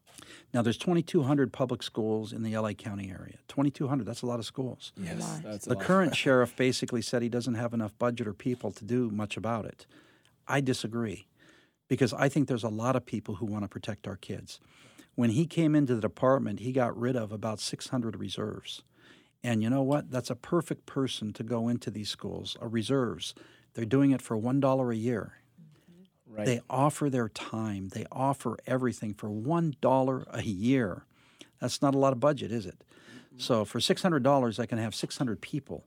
Now, there's 2,200 public schools in the LA County area. 2,200, that's a lot of schools. Yes. That's a The current (laughs) sheriff basically said he doesn't have enough budget or people to do much about it. I disagree because I think there's a lot of people who want to protect our kids. When he came into the department, he got rid of about 600 reserves. And you know what? That's a perfect person to go into these schools, a reserves. They're doing it for $1 a year. Mm-hmm. Right. They offer their time, they offer everything for $1 a year. That's not a lot of budget, is it? Mm-hmm. So for $600, I can have 600 people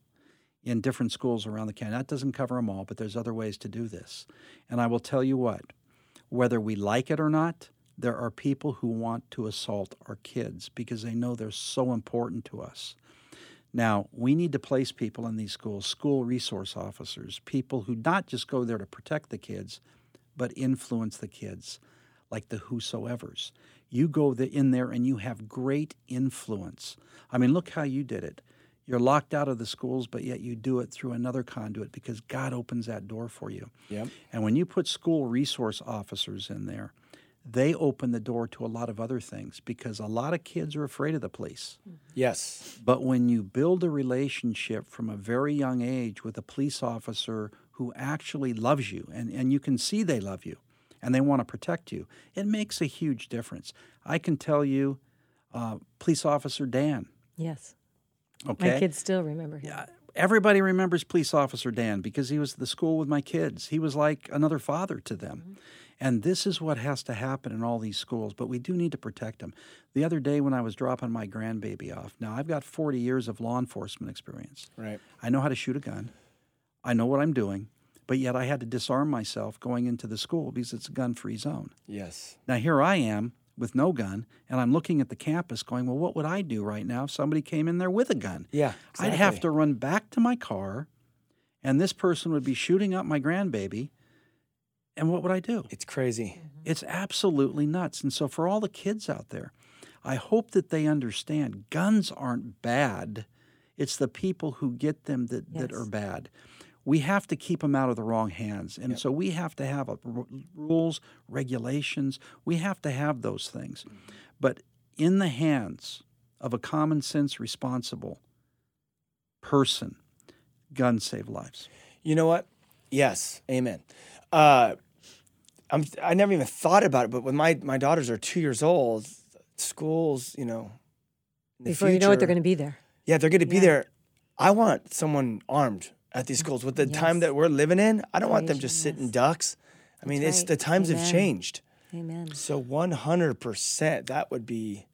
in different schools around the county. That doesn't cover them all, but there's other ways to do this. And I will tell you what, whether we like it or not, there are people who want to assault our kids because they know they're so important to us. Now, we need to place people in these schools, school resource officers, people who not just go there to protect the kids, but influence the kids, like the Whosoevers. You go the, in there and you have great influence. I mean, look how you did it. You're locked out of the schools, but yet you do it through another conduit because God opens that door for you. Yep. And when you put school resource officers in there, they open the door to a lot of other things because a lot of kids are afraid of the police. Yes. But when you build a relationship from a very young age with a police officer who actually loves you and, and you can see they love you and they want to protect you, it makes a huge difference. I can tell you, uh, police officer Dan, Yes. okay? My kids still remember him. Yeah everybody remembers police officer Dan because he was at the school with my kids. He was like another father to them. And this is what has to happen in all these schools, but we do need to protect them. The other day when I was dropping my grandbaby off, now I've got 40 years of law enforcement experience. Right. I know how to shoot a gun. I know what I'm doing, but yet I had to disarm myself going into the school because it's a gun-free zone. Yes. Now here I am with no gun, and I'm looking at the campus going, well, what would I do right now if somebody came in there with a gun? Yeah. I'd have to run back to my car, and this person would be shooting up my grandbaby. And what would I do? It's crazy. It's absolutely nuts. And so, for all the kids out there, I hope that they understand guns aren't bad. It's the people who get them that, that are bad. We have to keep them out of the wrong hands. And so, we have to have a, r- rules, regulations. We have to have those things. But in the hands of a common sense, responsible person, guns save lives. You know what? Yes. Amen. Uh, I'm, I never even thought about it, but when my, my daughters are two years old, schools, you know, Before you know it, they're going to be there. Yeah, they're going to be Yeah. there. I want someone armed at these schools. With the time that we're living in, I don't want them just sitting ducks. I mean, That's it's right. the times have changed. Amen. So 100%, that would be.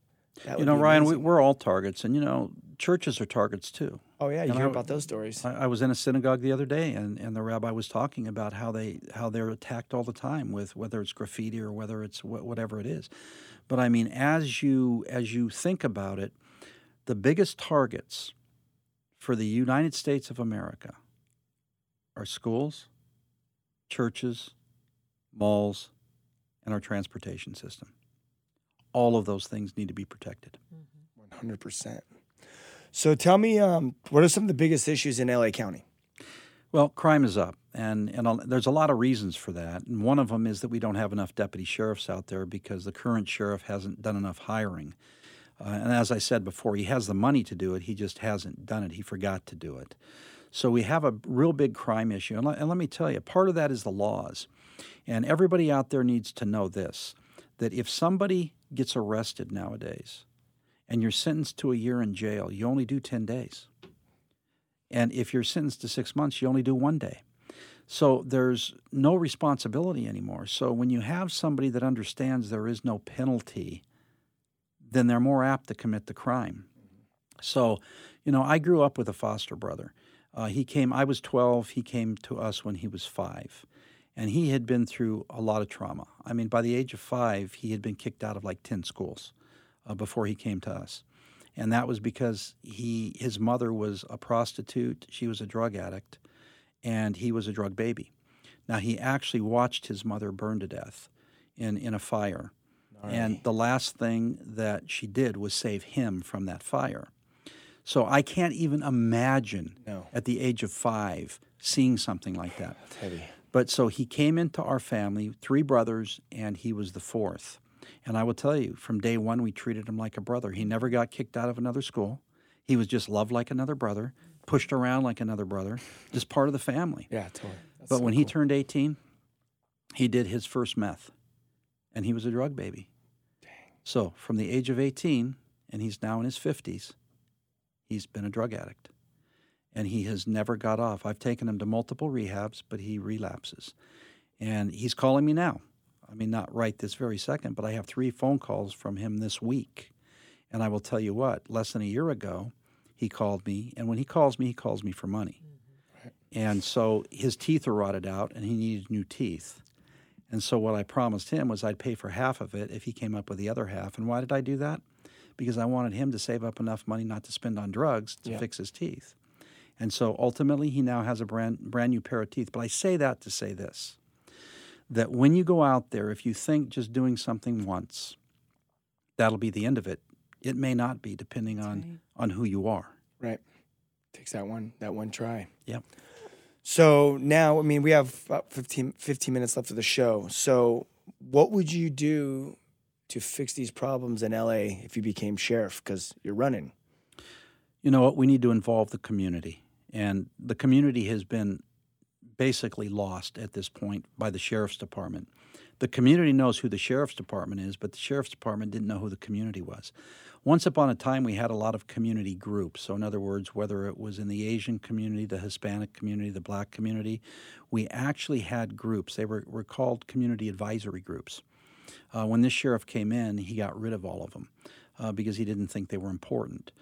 You know, Ryan, we, we're all targets, and you know, churches are targets too. Oh yeah, you and hear I- about those stories. I, I was in a synagogue the other day, and, and the rabbi was talking about how they how they're attacked all the time with whether it's graffiti or whether it's wh- whatever it is. But I mean, as you as you think about it, the biggest targets for the United States of America are schools, churches, malls, and our transportation system. All of those things need to be protected. 100%. So tell me, um, what are some of the biggest issues in LA County? Well, crime is up, and and there's a lot of reasons for that. And one of them is that we don't have enough deputy sheriffs out there because the current sheriff hasn't done enough hiring. Uh, and as I said before, he has the money to do it. He just hasn't done it. He forgot to do it. So we have a real big crime issue. And let, and let me tell you, part of that is the laws. And everybody out there needs to know this that if somebody gets arrested nowadays and you're sentenced to a year in jail, you only do 10 days. And if you're sentenced to six months, you only do one day. So there's no responsibility anymore. So when you have somebody that understands there is no penalty, then they're more apt to commit the crime. So, you know, I grew up with a foster brother. Uh, he came, I was 12, he came to us when he was five. And he had been through a lot of trauma. I mean, by the age of five, he had been kicked out of like 10 schools uh, before he came to us. And that was because he, his mother was a prostitute, she was a drug addict, and he was a drug baby. Now, he actually watched his mother burn to death in, in a fire. And the last thing that she did was save him from that fire. So I can't even imagine No. at the age of five seeing something like that. It's heavy. But so he came into our family, three brothers, and he was the fourth. And I will tell you, from day one, we treated him like a brother. He never got kicked out of another school. He was just loved like another brother, pushed around like another brother, just part of the family. Yeah, totally. That's But so when he turned 18, he did his first meth, and he was a drug baby. Dang. So from the age of 18, and he's now in his 50s, he's been a drug addict. And he has never got off. I've taken him to multiple rehabs, but he relapses. And he's calling me now. I mean, not right this very second, but I have three phone calls from him this week. And I will tell you what, less than a year ago, he called me. And when he calls me, he calls me for money. Mm-hmm. And so his teeth are rotted out and he needed new teeth. And so what I promised him was I'd pay for half of it if he came up with the other half. And why did I do that? Because I wanted him to save up enough money not to spend on drugs to Yeah. fix his teeth. And so ultimately he now has a brand brand new pair of teeth. But I say that to say this that when you go out there, if you think just doing something once, that'll be the end of it, it may not be depending on on who you are. Right. Takes that one that one try. Yep. So now, I mean, we have about 15, 15 minutes left of the show. So, what would you do to fix these problems in LA if you became sheriff? Because you're running. you know what? We need to involve the community. And the community has been basically lost at this point by the sheriff's department. The community knows who the sheriff's department is, but the sheriff's department didn't know who the community was. Once upon a time, we had a lot of community groups. So, in other words, whether it was in the Asian community, the Hispanic community, the black community, we actually had groups. They were, were called community advisory groups. Uh, when this sheriff came in, he got rid of all of them uh, because he didn't think they were important.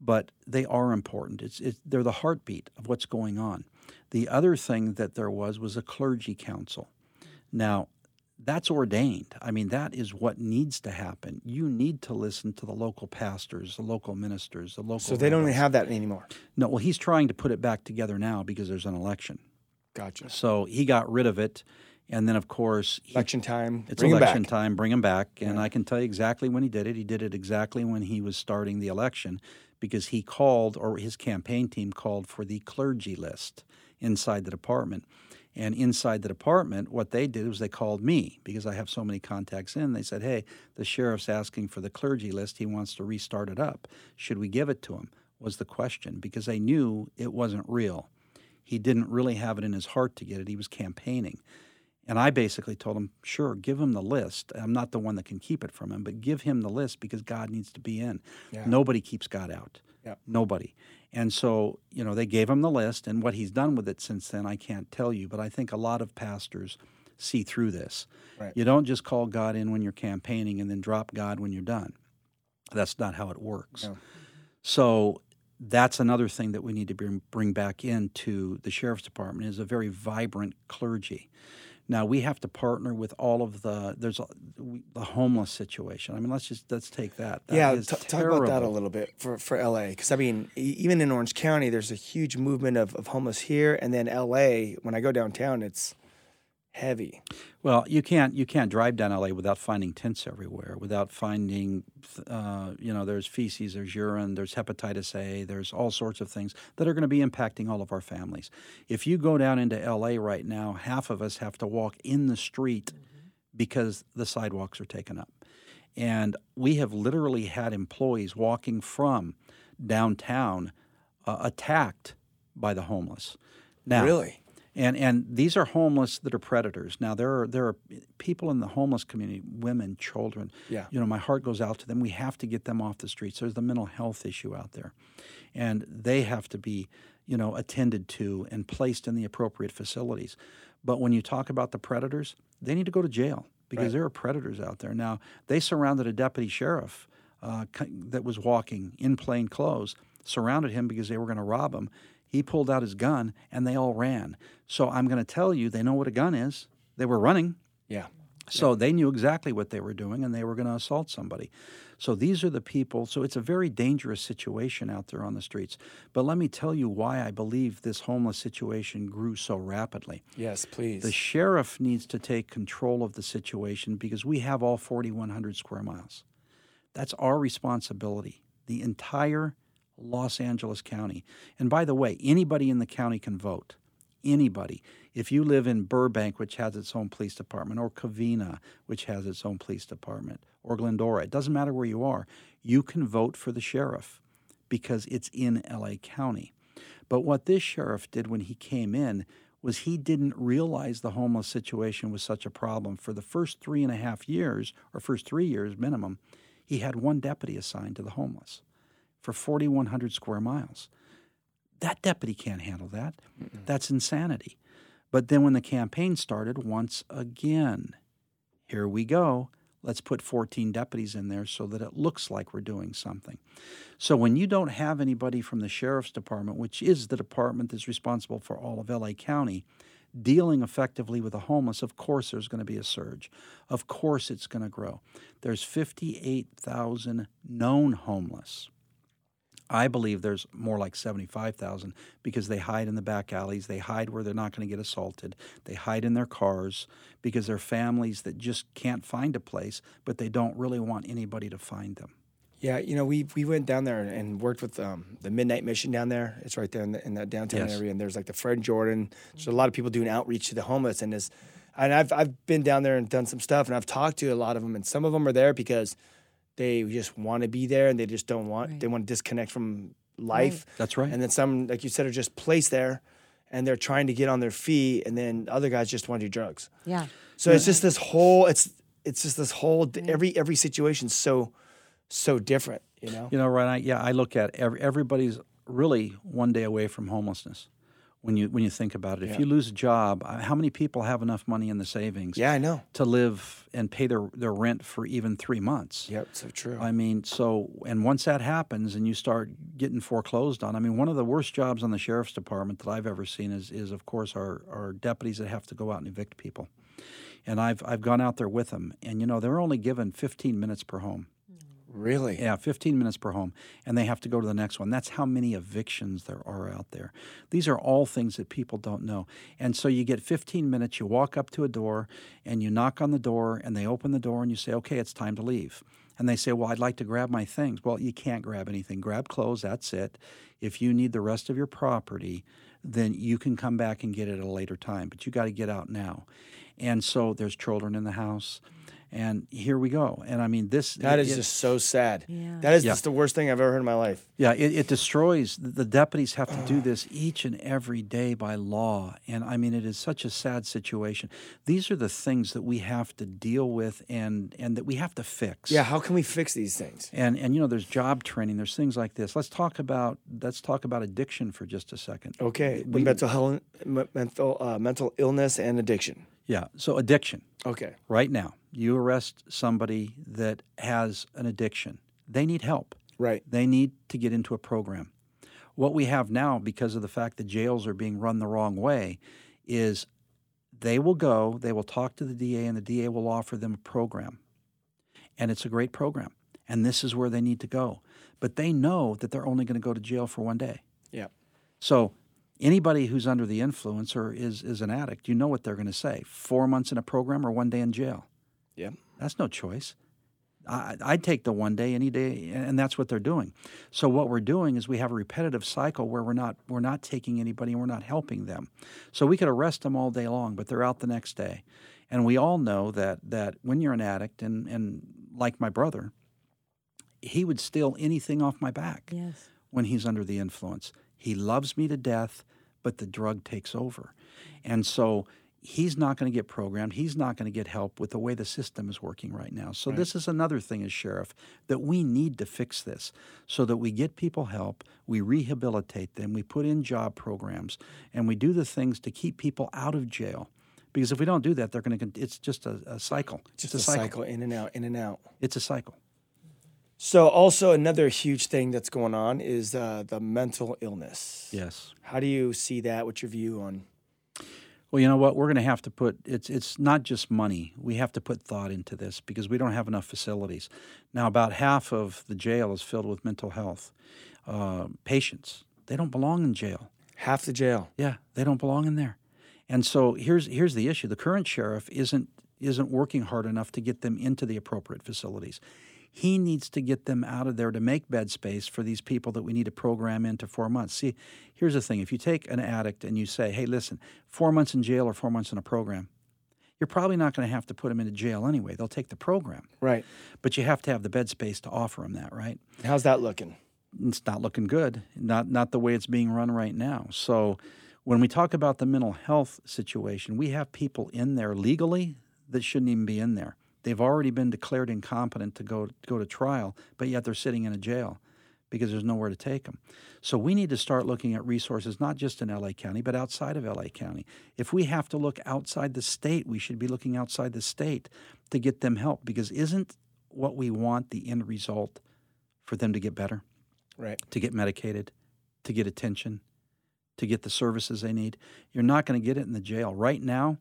But they are important. It's, it, they're the heartbeat of what's going on. The other thing that there was was a clergy council. Now, that's ordained. I mean, that is what needs to happen. You need to listen to the local pastors, the local ministers, the local. So they don't even have that anymore. No, well, he's trying to put it back together now because there's an election. Gotcha. So he got rid of it, and then of course he Election time. it's bring election time. Bring him back, and I can tell you exactly when he did it. He did it exactly when he was starting the election, because he called, or his campaign team called for the clergy list inside the department. And inside the department, what they did was they called me because I have so many contacts in. They said, "Hey, the sheriff's asking for the clergy list. He wants to restart it up. Should we give it to him?" Was the question because they knew it wasn't real. He didn't really have it in his heart to get it. He was campaigning. And I basically told him, sure, give him the list. I'm not the one that can keep it from him, but give him the list because God needs to be in. Yeah. Nobody keeps God out. Yep. Nobody. And so, you know, they gave him the list, and what he's done with it since then, I can't tell you, but I think a lot of pastors see through this. Right. You don't just call God in when you're campaigning and then drop God when you're done. That's not how it works. No. So that's another thing that we need to bring, bring back into the sheriff's department is a very vibrant clergy. Now we have to partner with all of the there's a, we- the homeless situation. I mean, let's just let's take that. That yeah, is t- talk about that a little bit for, for LA. Because, I mean, e- even in Orange County, there's a huge movement of, of homeless here. And then LA, when I go downtown, it's heavy. Well, you can't you can't drive down LA without finding tents everywhere, without finding, uh, you know, there's feces, there's urine, there's hepatitis A, there's all sorts of things that are going to be impacting all of our families. If you go down into LA right now, half of us have to walk in the street because the sidewalks are taken up. And we have literally had employees walking from downtown uh, attacked by the homeless. Now, Really? And and these are homeless that are predators. Now there are there are people in the homeless community, women, children. Yeah. You know, my heart goes out to them. We have to get them off the streets. There's the mental health issue out there, and they have to be, you know, attended to and placed in the appropriate facilities. But when you talk about the predators, they need to go to jail because there are predators out there. Now they surrounded a deputy sheriff uh, that was walking in plain clothes, surrounded him because they were going to rob him. He pulled out his gun and they all ran. So I'm going to tell you, they know what a gun is. They were running. Yeah. So they knew exactly what they were doing and they were going to assault somebody. So these are the people. So it's a very dangerous situation out there on the streets. But let me tell you why I believe this homeless situation grew so rapidly. Yes, please. The sheriff needs to take control of the situation because we have all 4,100 square miles. That's our responsibility, the entire Los Angeles County. And by the way, anybody in the county can vote. Anybody. If you live in Burbank, which has its own police department, or Covina, which has its own police department, or Glendora, it doesn't matter where you are, you can vote for the sheriff because it's in LA County. But what this sheriff did when he came in was he didn't realize the homeless situation was such a problem. For the first three and a half years, or first three years minimum, he had one deputy assigned to the homeless for 4,100 square miles. That deputy can't handle that. That's insanity. But then when the campaign started, once again, here we go. Let's put 14 deputies in there so that it looks like we're doing something. So when you don't have anybody from the sheriff's department, which is the department that's responsible for all of LA County, dealing effectively with the homeless, of course there's going to be a surge. Of course it's going to grow. There's 58,000 known homeless. I believe there's more like 75,000 because they hide in the back alleys. They hide where they're not going to get assaulted. They hide in their cars because they're families that just can't find a place, but they don't really want anybody to find them. Yeah, you know, we we went down there and worked with um, the Midnight Mission down there. It's right there in, the, in that downtown Yes. area, and there's like the Fred Jordan. There's a lot of people doing outreach to the homeless, and this, and I've I've been down there and done some stuff, and I've talked to a lot of them, and some of them are there because they just want to be there and they just don't want they want to disconnect from life. That's right. And then some, like you said, are just placed there, and they're trying to get on their feet, and then other guys just want to do drugs. Yeah. So it's just this whole it's it's just this whole every every situation's so so different, you know. You know, right? I, yeah, I look at every, everybody's really one day away from homelessness. When you when you think about it, if you lose a job, uh, how many people have enough money in the savings Yeah, I know. to live and pay their, their rent for even three months? Yep, so true. I mean, so and once that happens and you start getting foreclosed on, I mean, one of the worst jobs on the sheriff's department that I've ever seen is is of course our, our deputies that have to go out and evict people. And I've I've gone out there with them, and you know they're only given 15 minutes per home. Really? Yeah, 15 minutes per home, and they have to go to the next one. That's how many evictions there are out there. These are all things that people don't know. And so you get 15 minutes, you walk up to a door, and you knock on the door, and they open the door, and you say, okay, it's time to leave. And they say, well, I'd like to grab my things. Well, you can't grab anything. Grab clothes, that's it. If you need the rest of your property, then you can come back and get it at a later time, but you got to get out now. And so there's children in the house. And here we go. And I mean, this That is it- just so sad. Yeah. That is Yeah. just the worst thing I've ever heard in my life. Yeah, it, it destroys. The deputies have to do this each and every day by law. And I mean, it is such a sad situation. These are the things that we have to deal with and, and that we have to fix. Yeah, how can we fix these things? And, and you know, there's job training, there's things like this. Let's talk about let's talk about addiction for just a second. Okay, We- mental health, mental uh, mental illness and addiction. Yeah, so addiction. Okay, Right now, you arrest somebody that has an addiction. They need help. right. They need to get into a program. What we have now, because of the fact that jails are being run the wrong way, is they will go, they will talk to the DA, and the DA will offer them a program. And it's a great program. And this is where they need to go. But they know that they're only going to go to jail for one day. Yeah. So anybody who's under the influence or is, is an addict, you know what they're going to say four months in a program or one day in jail. Yeah. That's no choice. I, I'd take the one day any day, and that's what they're doing. So what we're doing is we have a repetitive cycle where we're not we're not taking anybody and we're not helping them. So we could arrest them all day long, but they're out the next day. And we all know that that when you're an addict, and and like my brother, he would steal anything off my back Yes. when he's under the influence. He loves me to death, but the drug takes over. And so he's not going to get programmed. He's not going to get help with the way the system is working right now. So this is another thing as sheriff that we need to fix this so that we get people help, we rehabilitate them, we put in job programs, and we do the things to keep people out of jail. Because if we don't do that, they're going to. It's just a, a cycle. Just it's a cycle in and out, in and out. It's a cycle. So, also another huge thing that's going on is uh, the mental illness. Yes. How do you see that? What's your view on? Well, you know what? We're going to have to put it's it's not just money. We have to put thought into this because we don't have enough facilities. Now, about half of the jail is filled with mental health uh, patients. They don't belong in jail. Half the jail. Yeah, they don't belong in there. And so here's here's the issue: the current sheriff isn't isn't working hard enough to get them into the appropriate facilities. He needs to get them out of there to make bed space for these people that we need to program into four months. See, here's the thing: if you take an addict and you say, "Hey, listen, four months in jail or four months in a program," you're probably not going to have to put them into jail anyway. They'll take the program, Right. but you have to have the bed space to offer them that, right? How's that looking? it's not looking good. Not not the way it's being run right now. So when we talk about the mental health situation, we have people in there legally that shouldn't even be in there. They've already been declared incompetent to go go to trial, but yet they're sitting in a jail because there's nowhere to take them. So we need to start looking at resources not just in LA County, but outside of LA County. If we have to look outside the state, we should be looking outside the state to get them help because isn't what we want the end result for them to get better? Right. to get medicated, to get attention, to get the services they need. You're not going to get it in the jail. Right now,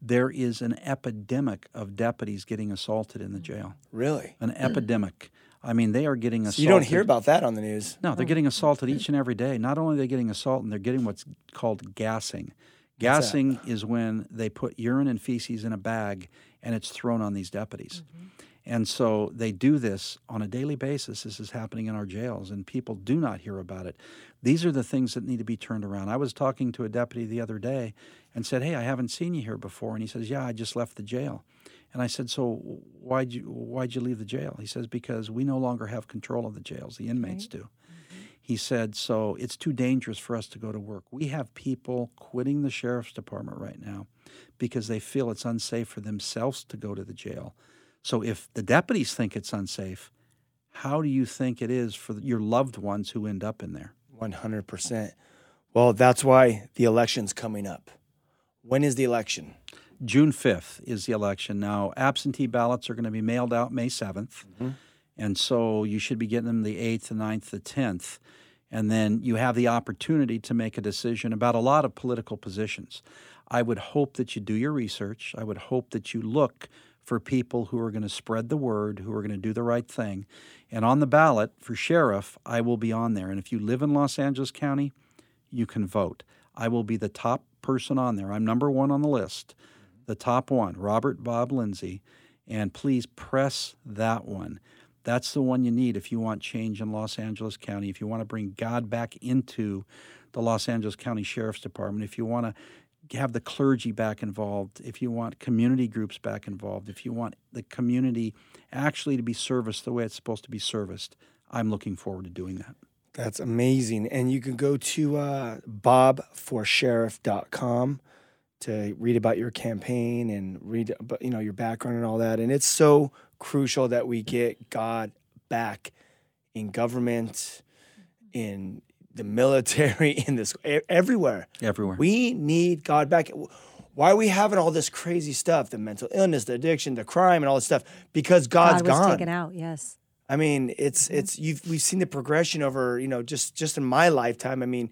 there is an epidemic of deputies getting assaulted in the jail. Really? An hmm. epidemic. I mean, they are getting assaulted. So You don't hear about that on the news. No, they're oh. getting assaulted each and every day. Not only are they getting assaulted, they're getting what's called gassing. Gassing is when they put urine and feces in a bag and it's thrown on these deputies. Mm-hmm. And so they do this on a daily basis. This is happening in our jails, and people do not hear about it. These are the things that need to be turned around. I was talking to a deputy the other day and said, Hey, I haven't seen you here before. And he says, Yeah, I just left the jail. And I said, So why'd you, why'd you leave the jail? He says, Because we no longer have control of the jails, the inmates do. Mm-hmm. He said, So it's too dangerous for us to go to work. We have people quitting the sheriff's department right now because they feel it's unsafe for themselves to go to the jail. So if the deputies think it's unsafe, how do you think it is for your loved ones who end up in there? 100%. Well, that's why the election's coming up. When is the election? June 5th is the election. Now, absentee ballots are going to be mailed out May 7th. Mm-hmm. And so you should be getting them the 8th, the 9th, the 10th. And then you have the opportunity to make a decision about a lot of political positions. I would hope that you do your research. I would hope that you look for people who are going to spread the word, who are going to do the right thing. And on the ballot for sheriff, I will be on there. And if you live in Los Angeles County, you can vote. I will be the top person on there. I'm number one on the list, the top one, Robert Bob Lindsey. And please press that one. That's the one you need if you want change in Los Angeles County, if you want to bring God back into the Los Angeles County Sheriff's Department, if you want to have the clergy back involved, if you want community groups back involved, if you want the community actually to be serviced the way it's supposed to be serviced, I'm looking forward to doing that. That's amazing. And you can go to uh, bobforsheriff.com to read about your campaign and read about you know your background and all that. And it's so crucial that we get God back in government, in the military, (laughs) in this everywhere. Everywhere. We need God back. Why are we having all this crazy stuff? The mental illness, the addiction, the crime, and all this stuff because God's God was gone. taken out. Yes. I mean, it's Mm-hmm. it's you've we've seen the progression over you know just just in my lifetime. I mean,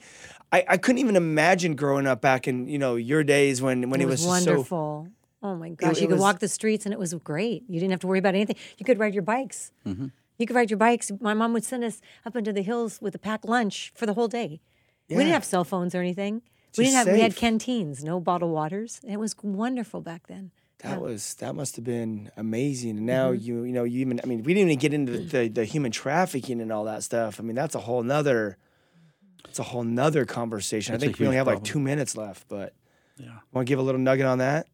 I, I couldn't even imagine growing up back in you know your days when when it it, was, was, so wonderful. oh my gosh, it you could was- walk the streets and it was great. You didn't have to worry about anything. You could ride your bikes. Mm-hmm. You could ride your bikes. My mom would send us up into the hills with a packed lunch for the whole day. We didn't have cell phones or anything. we didn't have. We had canteens, no bottled waters. It was wonderful back then. that was that must have been amazing. And now Mm-hmm. you you know you even I mean we didn't even get into the, the, the human trafficking and all that stuff. I mean that's a whole nother it's a whole nother conversation. That's I a think we only huge have like two minutes left, but Yeah. want to give a little nugget on that?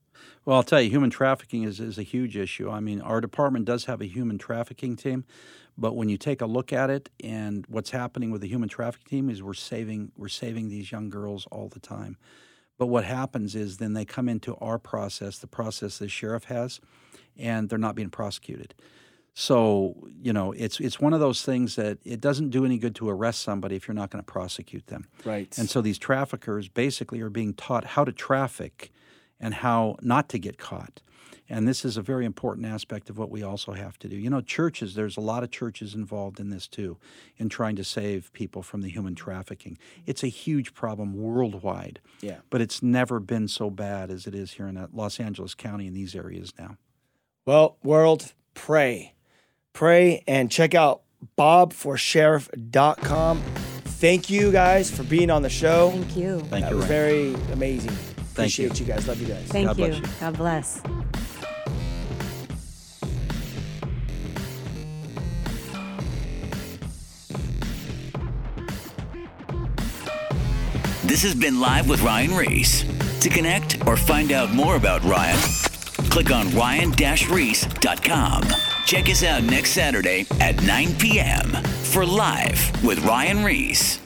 Well, I'll tell you, human trafficking is, is a huge issue. I mean, our department does have a human trafficking team, but when you take a look at it and what's happening with the human trafficking team is we're saving we're saving these young girls all the time. But what happens is then they come into our process, the process the sheriff has, and they're not being prosecuted. So, you know, it's it's one of those things that it doesn't do any good to arrest somebody if you're not going to prosecute them. Right. And so these traffickers basically are being taught how to traffic and how not to get caught. And this is a very important aspect of what we also have to do. You know, churches, there's a lot of churches involved in this too, in trying to save people from the human trafficking. It's a huge problem worldwide. Yeah. But it's never been so bad as it is here in uh, Los Angeles County in these areas now. Well, world, pray. Pray and check out bobforsheriff.com. Thank you guys for being on the show. Thank you. Thank that you, was Ryan. very amazing. Thank you. Appreciate you guys. Love you guys. Thank God you. bless you. God bless. This has been Live with Ryan Ries. To connect or find out more about Ryan, click on ryan-reese.com. Check us out next Saturday at 9 p.m. for Live with Ryan Ries.